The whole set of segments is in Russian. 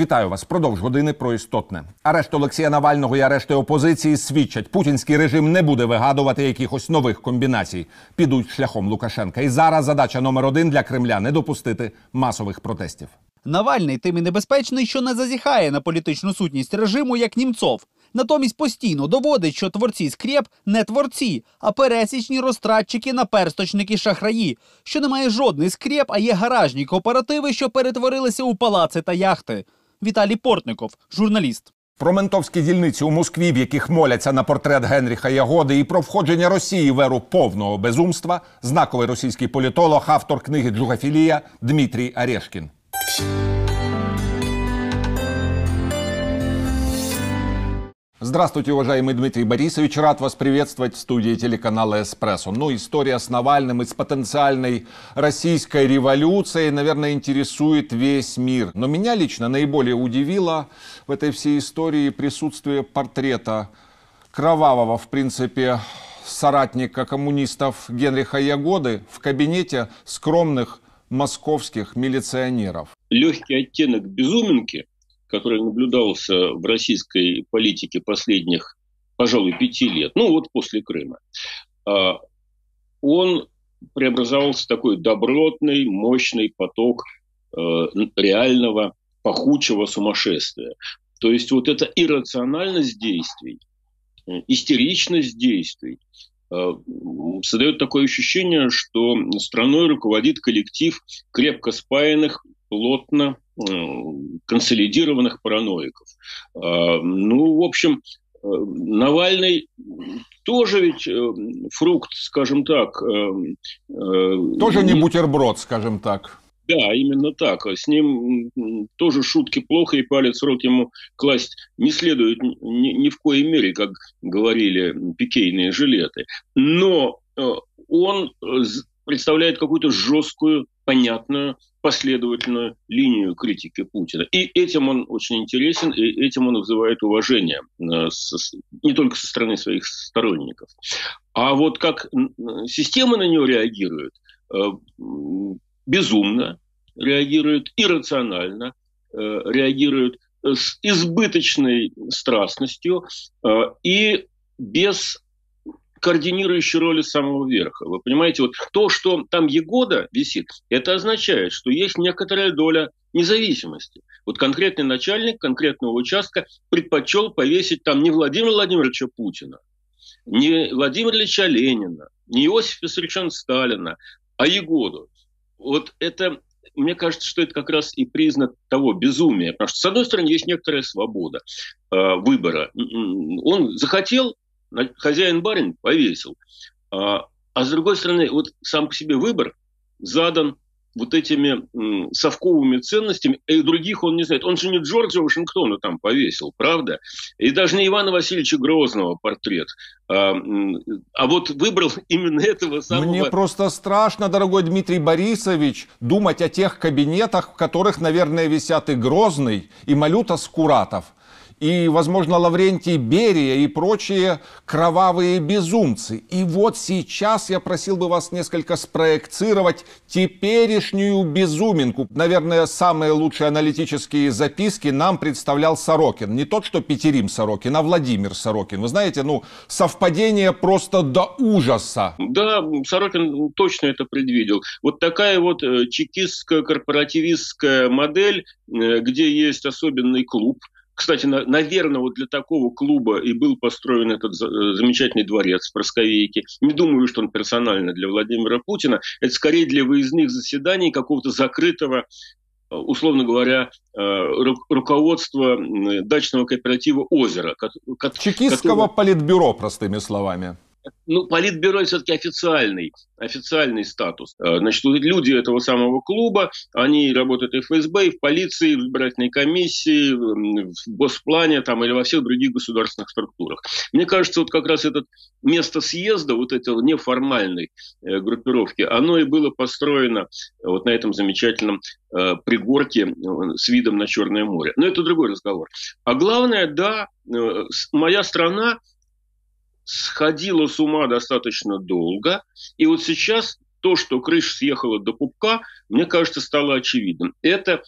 Вітаю вас. Продовж години про істотне. Арешт Олексія Навального і арешти опозиції свідчать, путінський режим не буде вигадувати якихось нових комбінацій. Підуть шляхом Лукашенка. І зараз задача номер один для Кремля не допустити масових протестів. Навальний тим і небезпечний, що не зазіхає на політичну сутність режиму як німцов. Натомість постійно доводить, що творці скреп не творці, а пересічні розтратчики, наперсточники шахраї, що немає жодний скреп, а є гаражні кооперативи, що перетворилися у палаци та яхти. Віталій Портников, журналіст. Про ментовські дільниці у Москві, в яких моляться на портрет Генріха Ягоди, і про входження Росії в еру повного безумства, знаковий російський політолог, автор книги Джугафілія Дмитрій Арешкін. Здравствуйте, уважаемый Дмитрий Борисович. Рад вас приветствовать в студии телеканала «Эспрессо». Ну, история с Навальным и с потенциальной российской революцией, наверное, интересует весь мир. Но меня лично наиболее удивило в этой всей истории присутствие портрета кровавого, в принципе, соратника коммунистов Генриха Ягоды в кабинете скромных московских милиционеров. Легкий оттенок безуминки который наблюдался в российской политике последних, пожалуй, пяти лет, ну вот после Крыма, а, он преобразовался в такой добротный, мощный поток э, реального пахучего сумасшествия. То есть вот эта иррациональность действий, э, истеричность действий э, создает такое ощущение, что страной руководит коллектив крепко спаянных, плотно консолидированных параноиков. А, ну, в общем, э, Навальный тоже ведь э, фрукт, скажем так. Э, тоже не бутерброд, скажем так. Да, именно так. С ним тоже шутки плохо, и палец в рот ему класть не следует ни, ни в коей мере, как говорили пикейные жилеты. Но он представляет какую-то жесткую, понятную, последовательную линию критики Путина. И этим он очень интересен, и этим он вызывает уважение э, не только со стороны своих сторонников. А вот как система на него реагирует, э, безумно реагирует, иррационально э, реагирует, с избыточной страстностью и без координирующей роли самого верха. Вы понимаете, вот то, что там Егода висит, это означает, что есть некоторая доля независимости. Вот конкретный начальник конкретного участка предпочел повесить там не Владимира Владимировича Путина, не Владимира Ильича Ленина, не Иосифа Виссарионовича Сталина, а Егоду. Вот это, мне кажется, что это как раз и признак того безумия. Потому что, с одной стороны, есть некоторая свобода э, выбора. Он захотел хозяин-барин повесил. А, а с другой стороны, вот сам по себе выбор задан вот этими совковыми ценностями, и других он не знает. Он же не Джорджа Вашингтона там повесил, правда? И даже не Ивана Васильевича Грозного портрет. А, а вот выбрал именно этого самого... Мне просто страшно, дорогой Дмитрий Борисович, думать о тех кабинетах, в которых, наверное, висят и Грозный, и Малюта Скуратов и, возможно, Лаврентий Берия и прочие кровавые безумцы. И вот сейчас я просил бы вас несколько спроектировать теперешнюю безуминку. Наверное, самые лучшие аналитические записки нам представлял Сорокин. Не тот, что Петерим Сорокин, а Владимир Сорокин. Вы знаете, ну, совпадение просто до ужаса. Да, Сорокин точно это предвидел. Вот такая вот э, чекистская корпоративистская модель, э, где есть особенный клуб, кстати, на, наверное, вот для такого клуба и был построен этот э, замечательный дворец в Просковейке. Не думаю, что он персонально для Владимира Путина. Это скорее для выездных заседаний какого-то закрытого э, условно говоря, э, руководства дачного кооператива «Озеро». Чекистского которого... политбюро, простыми словами. Ну, политбюро все-таки официальный, официальный статус. Э, значит, люди этого самого клуба, они работают и в ФСБ, и в полиции, и в избирательной комиссии, в госплане там, или во всех других государственных структурах. Мне кажется, вот как раз это место съезда вот этого неформальной э, группировки, оно и было построено вот на этом замечательном э, пригорке с видом на Черное море. Но это другой разговор. А главное, да, моя страна сходила с ума достаточно долго. И вот сейчас то, что крыша съехала до пупка, мне кажется, стало очевидным. Это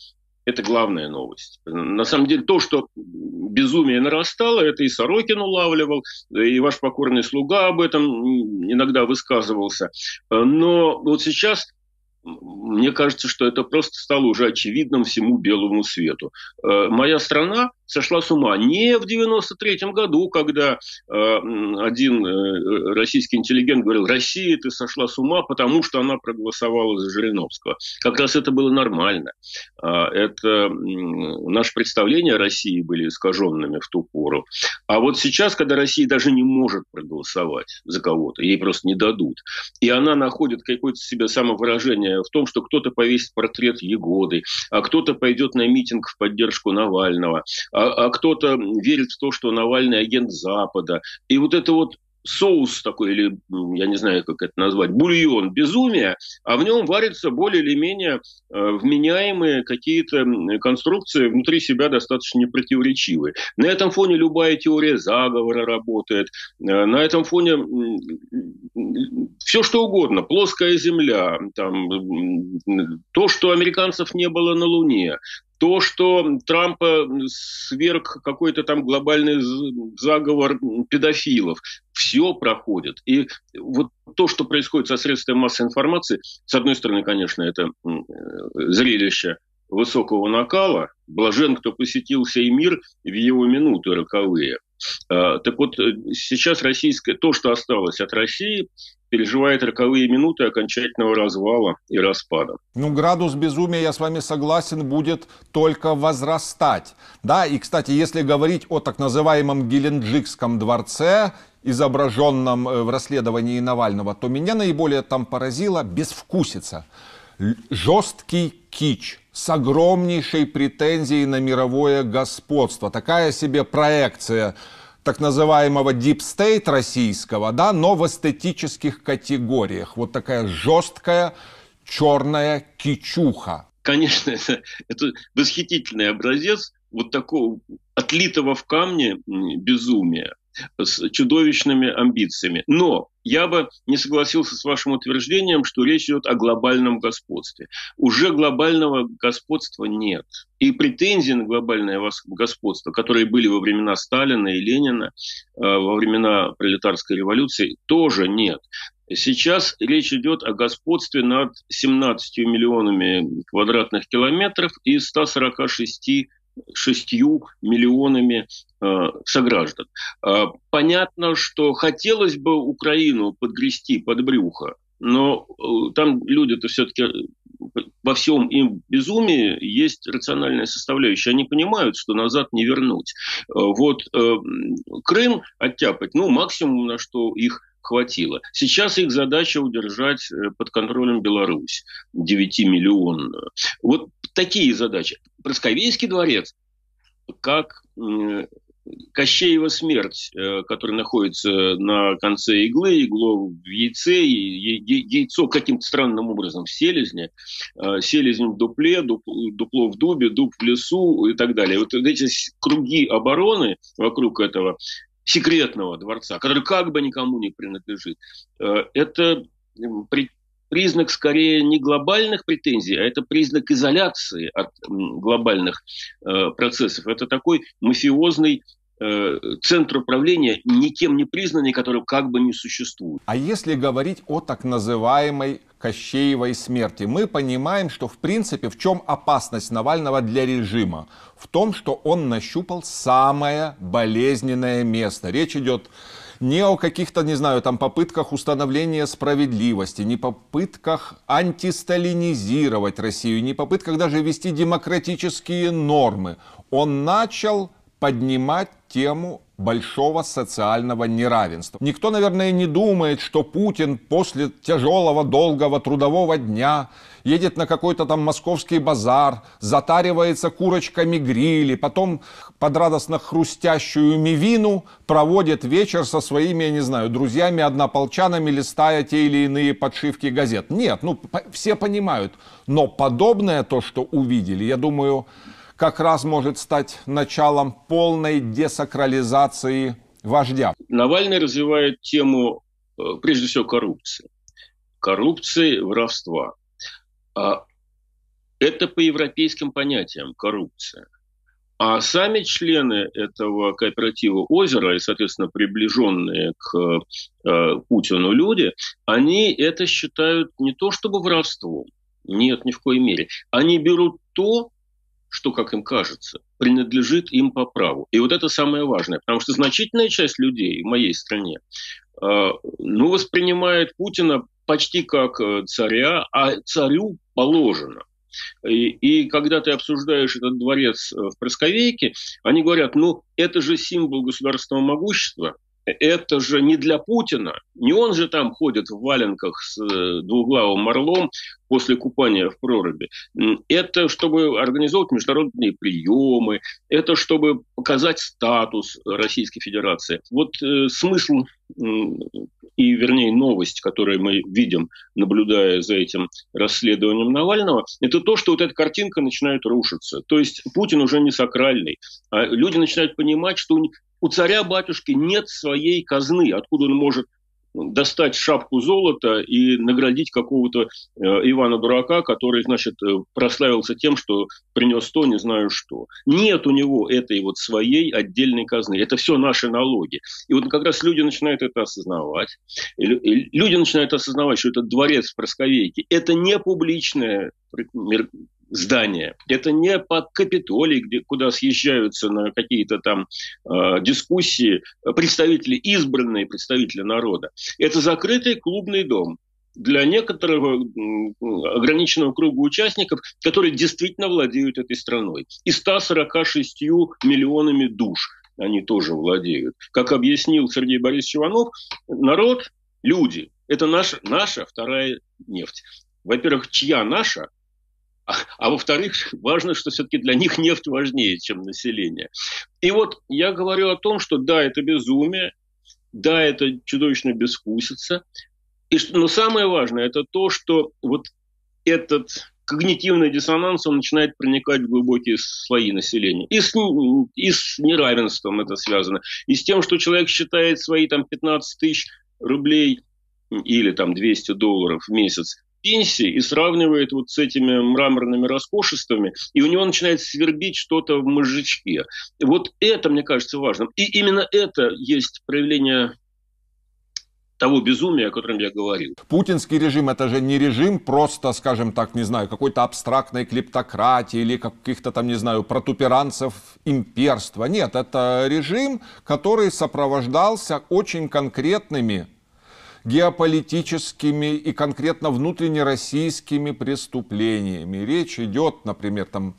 Это главная новость. На самом деле, то, что безумие нарастало, это и Сорокин улавливал, и ваш покорный слуга об этом иногда высказывался. Но вот сейчас мне кажется, что это просто стало уже очевидным всему белому свету. Э, моя страна сошла с ума не в 93 году, когда э, один э, российский интеллигент говорил, Россия, ты сошла с ума, потому что она проголосовала за Жириновского. Как раз это было нормально. А, это наши представления о России были искаженными в ту пору. А вот сейчас, когда Россия даже не может проголосовать за кого-то, ей просто не дадут, и она находит какое-то себе самовыражение в том, что кто-то повесит портрет Егоды, а кто-то пойдет на митинг в поддержку Навального, а а, а кто-то верит в то, что Навальный агент Запада. И вот это вот соус такой, или я не знаю, как это назвать, бульон безумия, а в нем варятся более или менее э, вменяемые какие-то конструкции внутри себя достаточно непротиворечивые. На этом фоне любая теория заговора работает, э, на этом фоне все что угодно, плоская земля, там, то, что американцев не было на Луне, то, что Трампа сверг какой-то там глобальный заговор педофилов, все проходит. И вот то, что происходит со средствами массовой информации, с одной стороны, конечно, это зрелище высокого накала, блажен, кто посетил сей мир в его минуты роковые. А, так вот, сейчас российское, то, что осталось от России, переживает роковые минуты окончательного развала и распада. Ну, градус безумия, я с вами согласен, будет только возрастать. Да, и, кстати, если говорить о так называемом Геленджикском дворце, изображенном э, в расследовании Навального, то меня наиболее там поразило безвкусица. Жесткий кич с огромнейшей претензией на мировое господство. Такая себе проекция так называемого deep state российского, да, но в эстетических категориях. Вот такая жесткая черная кичуха. Конечно, это, это восхитительный образец вот такого отлитого в камне безумия с чудовищными амбициями. Но я бы не согласился с вашим утверждением, что речь идет о глобальном господстве. Уже глобального господства нет. И претензии на глобальное господство, которые были во времена Сталина и Ленина, э, во времена пролетарской революции, тоже нет. Сейчас речь идет о господстве над 17 миллионами квадратных километров и 146 шестью миллионами э, сограждан. Э, понятно, что хотелось бы Украину подгрести под брюхо, но э, там люди-то все-таки во всем им безумии есть рациональная составляющая. Они понимают, что назад не вернуть. Э, вот э, Крым оттяпать, ну, максимум, на что их хватило. Сейчас их задача удержать э, под контролем Беларусь, 9 миллионную. Вот такие задачи. Просковейский дворец, как Кощеева смерть, э, которая находится на конце иглы, игло в яйце, яйцо каким-то странным образом в селезне, э, селезень в дупле, дупло в дубе, дуб в лесу и так далее. Вот эти круги обороны вокруг этого секретного дворца, который как бы никому не принадлежит, э, это признак скорее не глобальных претензий, а это признак изоляции от глобальных э, процессов. Это такой мафиозный э, центр управления никем не признанный, который как бы не существует. А если говорить о так называемой Кощеевой смерти, мы понимаем, что в принципе в чем опасность Навального для режима? В том, что он нащупал самое болезненное место. Речь идет не о каких-то, не знаю, там попытках установления справедливости, не попытках антисталинизировать Россию, не попытках даже ввести демократические нормы. Он начал поднимать тему большого социального неравенства. Никто, наверное, не думает, что Путин после тяжелого, долгого трудового дня едет на какой-то там московский базар, затаривается курочками грили, потом под радостно хрустящую мивину проводит вечер со своими, я не знаю, друзьями-однополчанами, листая те или иные подшивки газет. Нет, ну, все понимают. Но подобное то, что увидели, я думаю, как раз может стать началом полной десакрализации вождя. Навальный развивает тему, э, прежде всего, коррупции. Коррупции, воровства. А Это по европейским понятиям коррупция. А сами члены этого кооператива «Озеро» и, соответственно, приближенные к э, Путину люди, они это считают не то чтобы воровством, нет, ни в коей мере. Они берут то, что, как им кажется, принадлежит им по праву. И вот это самое важное, потому что значительная часть людей в моей стране э, ну, воспринимает Путина почти как э, царя, а царю положено. И, и когда ты обсуждаешь этот дворец э, в Просковейке, они говорят, ну, это же символ государственного могущества, это же не для Путина. Не он же там ходит в валенках с э, двуглавым орлом после купания в проруби. Это чтобы организовать международные приемы, это чтобы показать статус Российской Федерации. Вот э, смысл э, и, вернее, новость, которую мы видим, наблюдая за этим расследованием Навального, это то, что вот эта картинка начинает рушиться. То есть Путин уже не сакральный. А люди начинают понимать, что у царя-батюшки нет своей казны, откуда он может достать шапку золота и наградить какого-то э, Ивана Дурака, который, значит, э, прославился тем, что принес то, не знаю что. Нет у него этой вот своей отдельной казны. Это все наши налоги. И вот как раз люди начинают это осознавать. Люди начинают осознавать, что этот дворец в Просковейке – это не публичное здание. Это не под Капитолий, где, куда съезжаются на какие-то там э, дискуссии представители, избранные представители народа. Это закрытый клубный дом для некоторого ограниченного круга участников, которые действительно владеют этой страной. И 146 миллионами душ они тоже владеют. Как объяснил Сергей Борисович Иванов, народ, люди, это наша, наша вторая нефть. Во-первых, чья наша, а, во-вторых, важно, что все-таки для них нефть важнее, чем население. И вот я говорю о том, что да, это безумие, да, это чудовищно безвкусица. И что, но самое важное, это то, что вот этот когнитивный диссонанс, он начинает проникать в глубокие слои населения. И с, и с неравенством это связано, и с тем, что человек считает свои там 15 тысяч рублей или там 200 долларов в месяц пенсии и сравнивает вот с этими мраморными роскошествами, и у него начинает свербить что-то в мозжечке. Вот это, мне кажется, важным. И именно это есть проявление того безумия, о котором я говорил. Путинский режим это же не режим просто, скажем так, не знаю, какой-то абстрактной клептократии или каких-то там, не знаю, протуперанцев имперства. Нет, это режим, который сопровождался очень конкретными геополитическими и конкретно внутреннероссийскими преступлениями. Речь идет, например, там,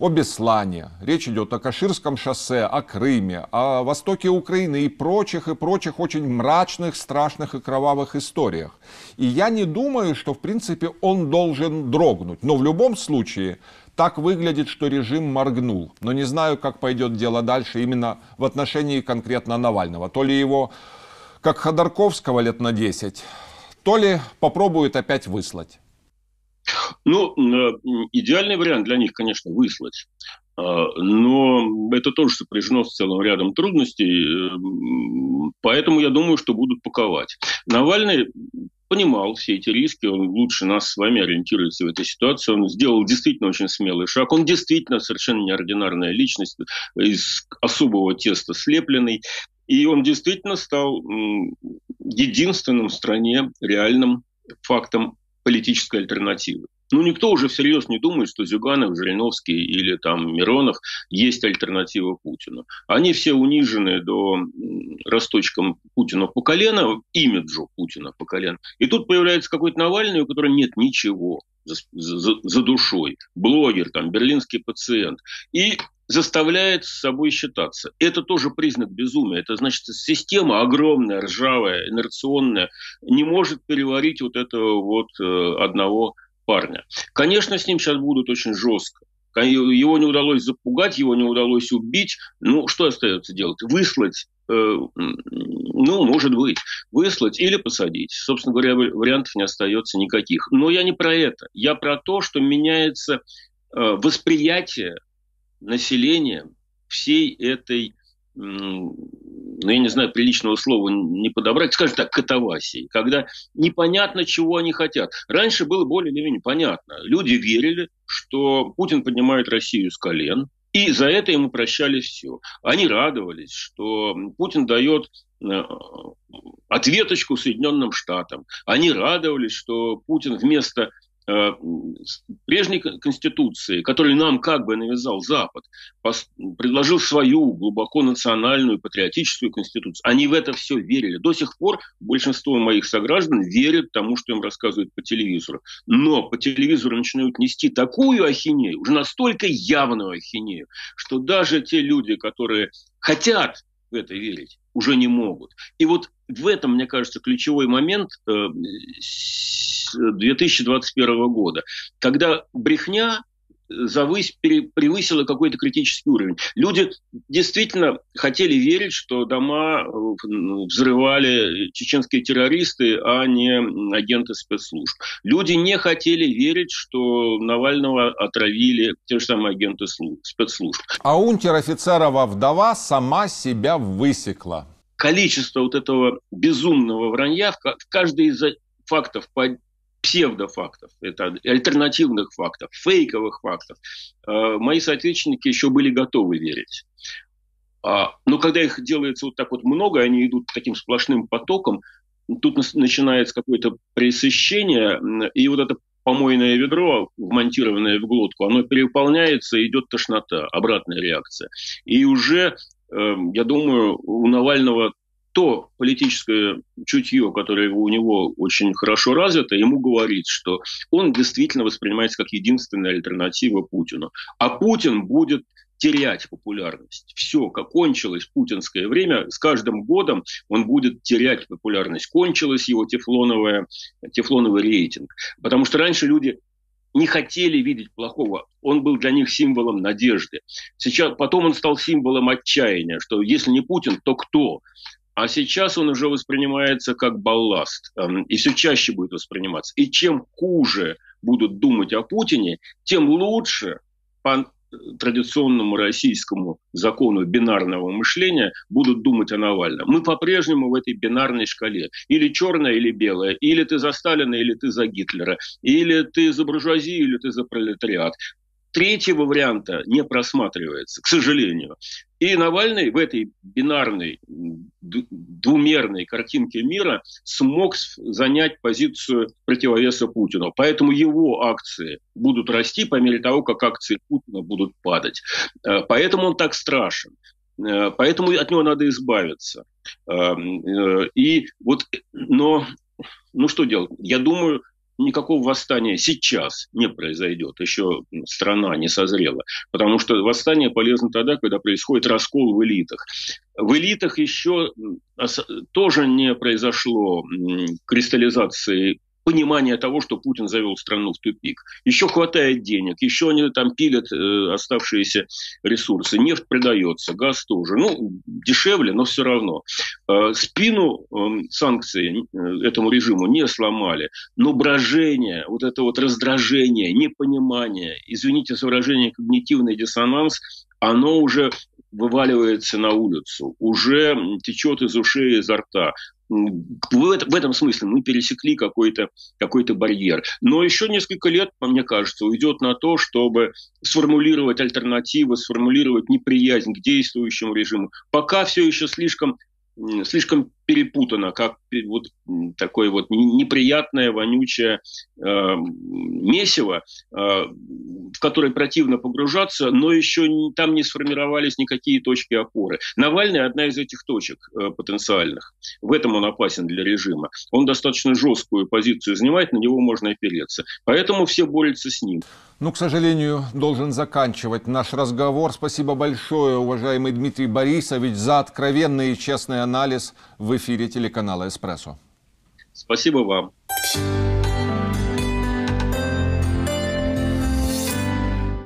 о Беслане, речь идет о Каширском шоссе, о Крыме, о востоке Украины и прочих, и прочих очень мрачных, страшных и кровавых историях. И я не думаю, что, в принципе, он должен дрогнуть. Но в любом случае, так выглядит, что режим моргнул. Но не знаю, как пойдет дело дальше именно в отношении конкретно Навального. То ли его как Ходорковского лет на 10, то ли попробуют опять выслать? Ну, э, идеальный вариант для них, конечно, выслать. А, но это тоже сопряжено с целым рядом трудностей, э, поэтому я думаю, что будут паковать. Навальный понимал все эти риски, он лучше нас с вами ориентируется в этой ситуации, он сделал действительно очень смелый шаг, он действительно совершенно неординарная личность, из особого теста слепленный, и он действительно стал единственным в стране реальным фактом политической альтернативы. Ну, никто уже всерьез не думает, что Зюганов, Жириновский или там Миронов есть альтернатива Путину. Они все унижены до росточком Путина по колено, имиджу Путина по колено. И тут появляется какой-то Навальный, у которого нет ничего за, за, за душой. Блогер, там, берлинский пациент. И заставляет с собой считаться. Это тоже признак безумия. Это значит, система огромная, ржавая, инерционная, не может переварить вот этого вот э, одного парня. Конечно, с ним сейчас будут очень жестко. Его не удалось запугать, его не удалось убить. Ну, что остается делать? Выслать э, ну, может быть, выслать или посадить. Собственно говоря, вариантов не остается никаких. Но я не про это. Я про то, что меняется э, восприятие населением всей этой ну, я не знаю, приличного слова не подобрать, скажем так, катавасии, когда непонятно, чего они хотят. Раньше было более или менее понятно. Люди верили, что Путин поднимает Россию с колен, и за это ему прощали все. Они радовались, что Путин дает э, ответочку Соединенным Штатам. Они радовались, что Путин вместо прежней конституции, которую нам как бы навязал Запад, предложил свою глубоко национальную патриотическую конституцию. Они в это все верили. До сих пор большинство моих сограждан верят тому, что им рассказывают по телевизору. Но по телевизору начинают нести такую ахинею, уже настолько явную ахинею, что даже те люди, которые хотят в это верить, уже не могут. И вот в этом, мне кажется, ключевой момент э, 2021 года, когда брехня завысь, превысила какой-то критический уровень. Люди действительно хотели верить, что дома э, взрывали чеченские террористы, а не агенты спецслужб. Люди не хотели верить, что Навального отравили те же самые агенты спецслужб. А унтер-офицерова вдова сама себя высекла. Количество вот этого безумного вранья в каждый из фактов псевдофактов, это альтернативных фактов, фейковых фактов, э, мои соотечественники еще были готовы верить. А, но когда их делается вот так вот много, они идут таким сплошным потоком, тут начинается какое-то пресыщение, и вот это помойное ведро, вмонтированное в глотку, оно переполняется, идет тошнота, обратная реакция. И уже, э, я думаю, у Навального то политическое чутье, которое у него очень хорошо развито, ему говорит, что он действительно воспринимается как единственная альтернатива Путину. А Путин будет терять популярность. Все, как кончилось путинское время, с каждым годом он будет терять популярность. Кончилось его тефлоновое, тефлоновый рейтинг. Потому что раньше люди не хотели видеть плохого. Он был для них символом надежды. Сейчас, потом он стал символом отчаяния, что если не Путин, то кто? А сейчас он уже воспринимается как балласт. Эм, и все чаще будет восприниматься. И чем хуже будут думать о Путине, тем лучше по традиционному российскому закону бинарного мышления будут думать о Навальном. Мы по-прежнему в этой бинарной шкале. Или черное, или белое. Или ты за Сталина, или ты за Гитлера. Или ты за буржуазию, или ты за пролетариат. Третьего варианта не просматривается, к сожалению. И Навальный в этой бинарной, двумерной картинке мира смог занять позицию противовеса Путину. Поэтому его акции будут расти по мере того, как акции Путина будут падать. Э, поэтому он так страшен. Э, поэтому от него надо избавиться. Э, и вот, но, ну что делать? Я думаю, никакого восстания сейчас не произойдет. Еще страна не созрела. Потому что восстание полезно тогда, когда происходит раскол в элитах. В элитах еще тоже не произошло кристаллизации понимание того, что Путин завел страну в тупик. Еще хватает денег, еще они там пилят э, оставшиеся ресурсы. Нефть продается, газ тоже. Ну, дешевле, но все равно. Э, спину э, санкции э, этому режиму не сломали, но брожение, вот это вот раздражение, непонимание, извините за выражение, когнитивный диссонанс, оно уже вываливается на улицу, уже течет из ушей, изо рта в, этом смысле мы пересекли какой-то какой барьер. Но еще несколько лет, мне кажется, уйдет на то, чтобы сформулировать альтернативы, сформулировать неприязнь к действующему режиму. Пока все еще слишком слишком перепутано, как вот такое вот неприятное, вонючее э, месиво, э, в которое противно погружаться, но еще там не сформировались никакие точки опоры. Навальный одна из этих точек э, потенциальных. В этом он опасен для режима. Он достаточно жесткую позицию занимает, на него можно опереться. Поэтому все борются с ним. Ну, к сожалению, должен заканчивать наш разговор. Спасибо большое, уважаемый Дмитрий Борисович, за откровенный и честный анализ в эфире телеканала «Эспрессо». Спасибо вам.